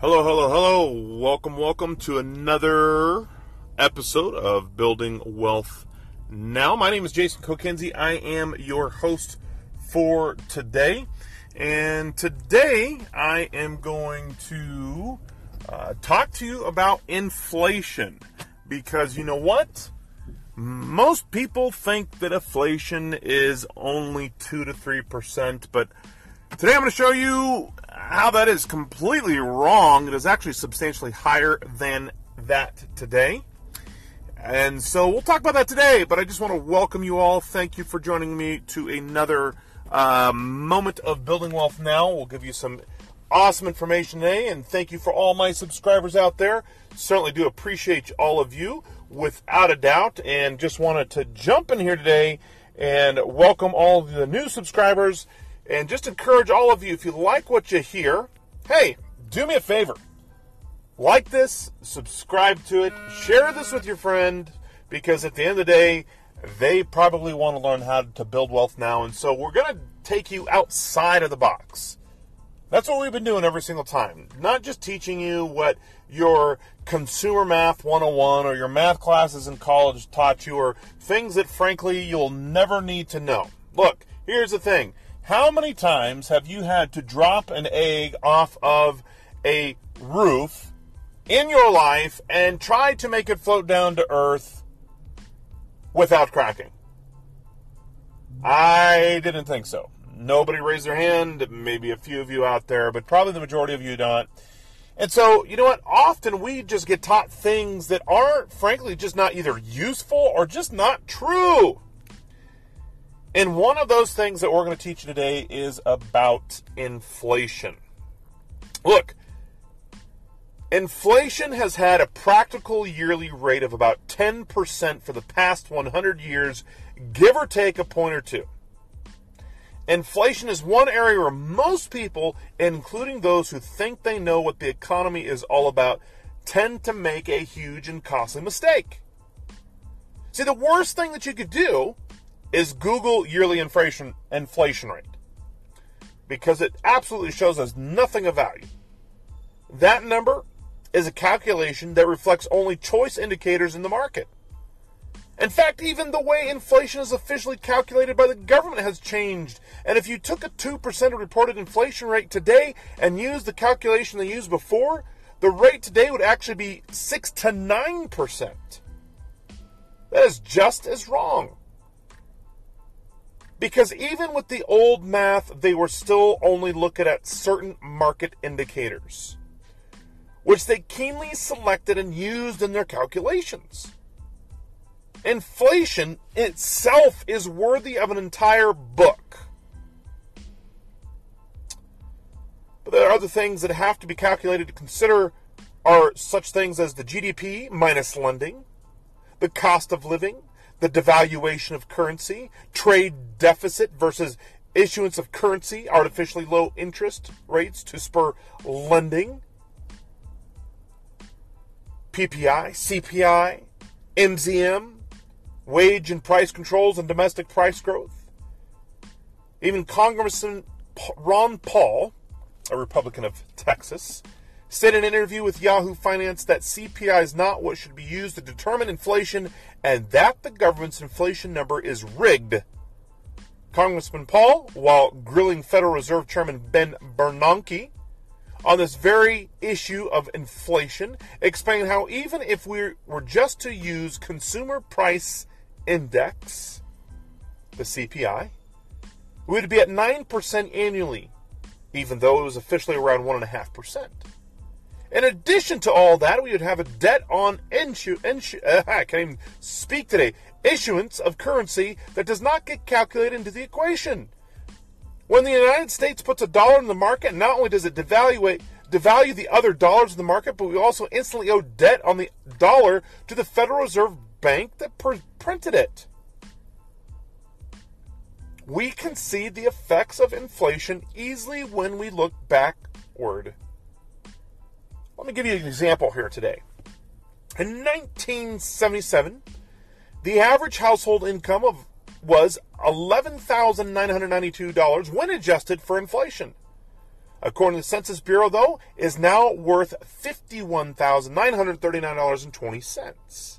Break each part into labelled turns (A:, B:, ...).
A: Hello, hello, hello. Welcome, welcome to another episode of Building Wealth Now. My name is Jason Kokenzie. I am your host for today. And today I am going to uh, talk to you about inflation. Because you know what? Most people think that inflation is only 2 to 3%, but today I'm going to show you how that is completely wrong. It is actually substantially higher than that today. And so we'll talk about that today, but I just want to welcome you all. Thank you for joining me to another uh, moment of building wealth now. We'll give you some awesome information today, and thank you for all my subscribers out there. Certainly do appreciate all of you without a doubt, and just wanted to jump in here today and welcome all the new subscribers and just encourage all of you if you like what you hear, hey, do me a favor. Like this, subscribe to it, share this with your friend, because at the end of the day, they probably want to learn how to build wealth now. And so we're going to take you outside of the box. That's what we've been doing every single time. Not just teaching you what your consumer math 101 or your math classes in college taught you, or things that frankly you'll never need to know. Look, here's the thing how many times have you had to drop an egg off of a roof in your life and try to make it float down to earth without cracking? I didn't think so. Nobody raised their hand, maybe a few of you out there, but probably the majority of you don't. And so, you know what? Often we just get taught things that aren't, frankly, just not either useful or just not true. And one of those things that we're going to teach you today is about inflation. Look, inflation has had a practical yearly rate of about 10% for the past 100 years, give or take a point or two. Inflation is one area where most people, including those who think they know what the economy is all about, tend to make a huge and costly mistake. See, the worst thing that you could do is Google yearly inflation inflation rate because it absolutely shows us nothing of value. That number is a calculation that reflects only choice indicators in the market. In fact, even the way inflation is officially calculated by the government has changed. And if you took a 2% reported inflation rate today and used the calculation they used before, the rate today would actually be 6 to 9%. That is just as wrong. Because even with the old math, they were still only looking at certain market indicators, which they keenly selected and used in their calculations. Inflation itself is worthy of an entire book. But there are other things that have to be calculated to consider are such things as the GDP minus lending, the cost of living, the devaluation of currency, trade deficit versus issuance of currency, artificially low interest rates to spur lending, PPI, CPI, MZM, wage and price controls and domestic price growth. Even Congressman Ron Paul, a Republican of Texas, said in an interview with Yahoo Finance that CPI is not what should be used to determine inflation and that the government's inflation number is rigged. Congressman Paul, while grilling Federal Reserve Chairman Ben Bernanke on this very issue of inflation, explained how even if we were just to use Consumer Price Index, the CPI, we would be at 9% annually, even though it was officially around 1.5%. In addition to all that, we would have a debt on issue, issue uh, I can't even speak today, issuance of currency that does not get calculated into the equation. When the United States puts a dollar in the market, not only does it devalue devalue the other dollars in the market, but we also instantly owe debt on the dollar to the Federal Reserve Bank that printed it. We can see the effects of inflation easily when we look backward. Let me give you an example here today. In 1977, the average household income of was $11,992 when adjusted for inflation. according to the Census Bureau, though, is now worth $51,939.20.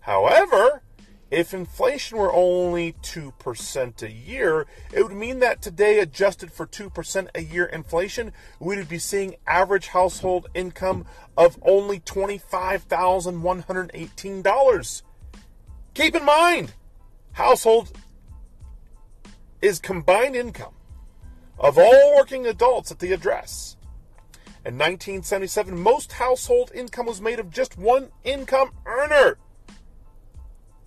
A: However, if inflation were only 2% a year, it would mean that today, adjusted for 2% a year inflation, we would be seeing average household income of only $25,118. Keep in mind, household is combined income of all working adults at the address. In 1977, most household income was made of just one income earner.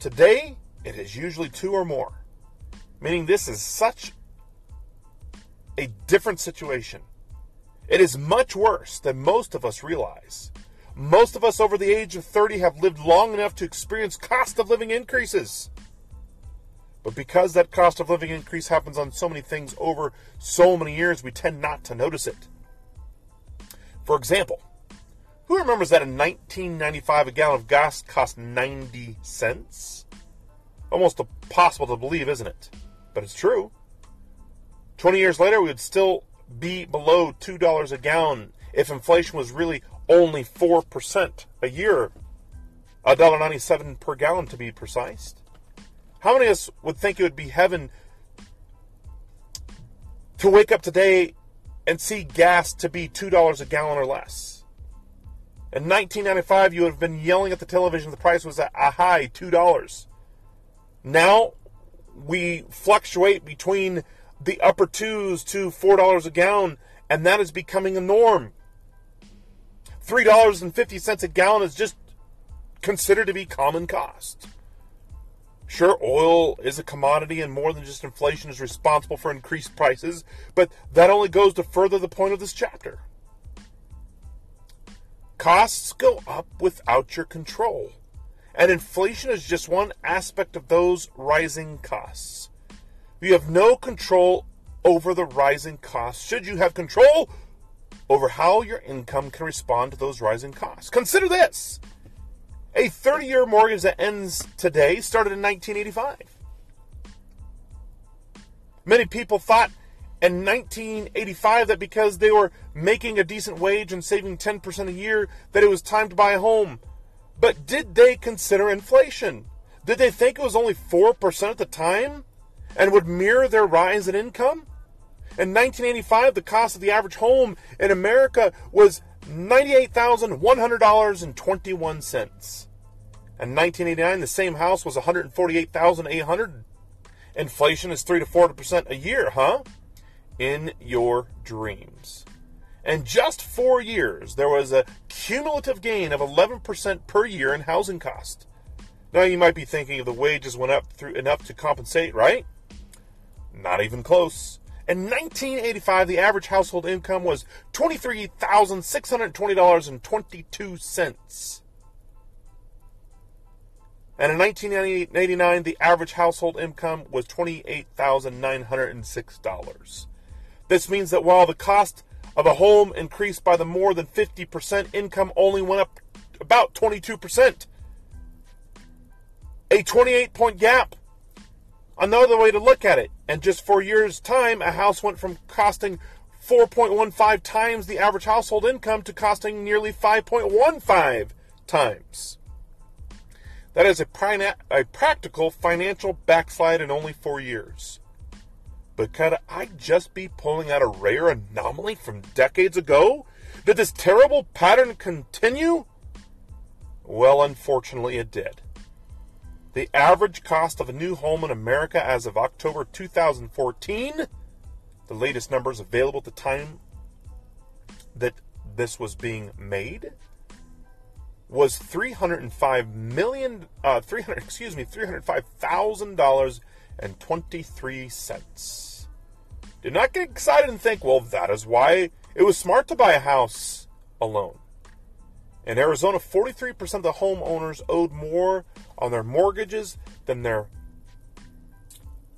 A: Today, it is usually two or more, meaning this is such a different situation. It is much worse than most of us realize. Most of us over the age of 30 have lived long enough to experience cost of living increases. But because that cost of living increase happens on so many things over so many years, we tend not to notice it. For example, who remembers that in 1995 a gallon of gas cost 90 cents? Almost impossible to believe, isn't it? But it's true. 20 years later, we would still be below $2 a gallon if inflation was really only 4% a year. $1.97 per gallon to be precise. How many of us would think it would be heaven to wake up today and see gas to be $2 a gallon or less? In 1995, you would have been yelling at the television the price was at a high $2. Now we fluctuate between the upper twos to $4 a gallon, and that is becoming a norm. $3.50 a gallon is just considered to be common cost. Sure, oil is a commodity, and more than just inflation is responsible for increased prices, but that only goes to further the point of this chapter. Costs go up without your control. And inflation is just one aspect of those rising costs. You have no control over the rising costs. Should you have control over how your income can respond to those rising costs? Consider this a 30 year mortgage that ends today started in 1985. Many people thought in 1985 that because they were making a decent wage and saving 10% a year that it was time to buy a home. But did they consider inflation? Did they think it was only 4% at the time and would mirror their rise in income? In 1985, the cost of the average home in America was $98,100.21. In 1989, the same house was 148,800. Inflation is 3 to 4% a year, huh? In your dreams. In just four years, there was a cumulative gain of 11% per year in housing cost. Now, you might be thinking the wages went up through enough to compensate, right? Not even close. In 1985, the average household income was $23,620.22. And in 1989, the average household income was $28,906. This means that while the cost of a home increased by the more than 50%, income only went up about 22%. A 28 point gap. Another way to look at it, in just four years' time, a house went from costing 4.15 times the average household income to costing nearly 5.15 times. That is a, a practical financial backslide in only four years. But could I just be pulling out a rare anomaly from decades ago? Did this terrible pattern continue? Well, unfortunately, it did. The average cost of a new home in America as of October 2014, the latest numbers available at the time that this was being made, was 305 million, uh, 300, excuse me, $305,000 and 23 cents. Do not get excited and think, well, that is why it was smart to buy a house alone. In Arizona, 43% of the homeowners owed more on their mortgages than their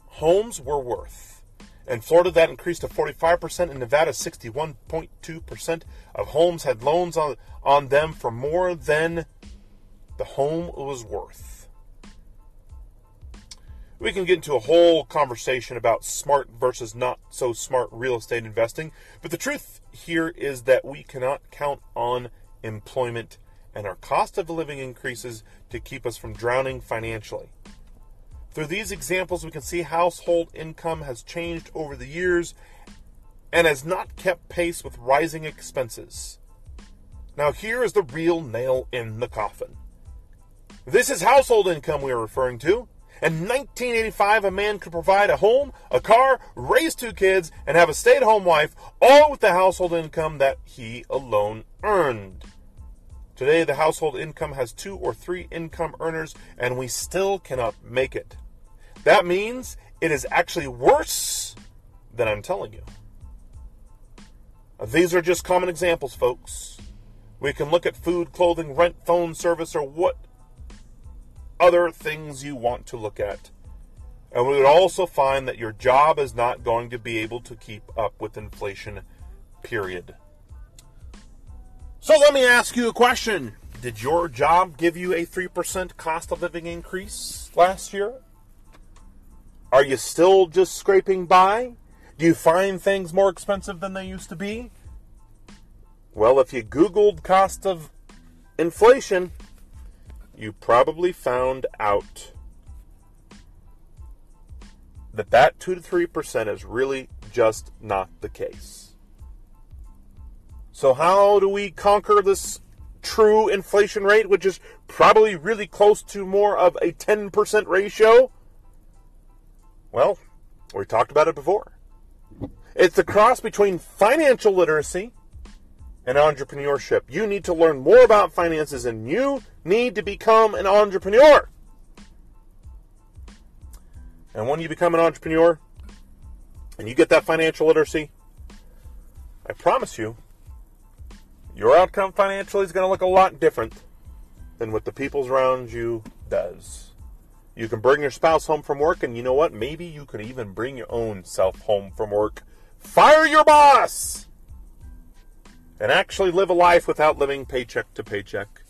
A: homes were worth. In Florida, that increased to 45%. In Nevada, 61.2% of homes had loans on, on them for more than the home was worth. We can get into a whole conversation about smart versus not so smart real estate investing, but the truth here is that we cannot count on employment and our cost of living increases to keep us from drowning financially. Through these examples, we can see household income has changed over the years and has not kept pace with rising expenses. Now, here is the real nail in the coffin. This is household income we are referring to. In 1985, a man could provide a home, a car, raise two kids, and have a stay at home wife, all with the household income that he alone earned. Today, the household income has two or three income earners, and we still cannot make it. That means it is actually worse than I'm telling you. These are just common examples, folks. We can look at food, clothing, rent, phone service, or what other things you want to look at. And we would also find that your job is not going to be able to keep up with inflation, period. So let me ask you a question. Did your job give you a 3% cost of living increase last year? Are you still just scraping by? Do you find things more expensive than they used to be? Well, if you Googled cost of inflation, you probably found out that that 2 to 3% is really just not the case. So, how do we conquer this true inflation rate, which is probably really close to more of a 10% ratio? Well, we talked about it before. It's the cross between financial literacy and entrepreneurship. You need to learn more about finances and you need to become an entrepreneur. And when you become an entrepreneur and you get that financial literacy, I promise you, your outcome financially is going to look a lot different than what the people's around you does. You can bring your spouse home from work, and you know what? Maybe you could even bring your own self home from work. Fire your boss! And actually live a life without living paycheck to paycheck.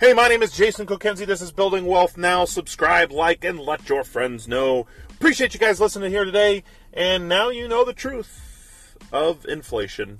A: Hey, my name is Jason Kokenzie. This is Building Wealth Now. Subscribe, like, and let your friends know. Appreciate you guys listening here today. And now you know the truth of inflation.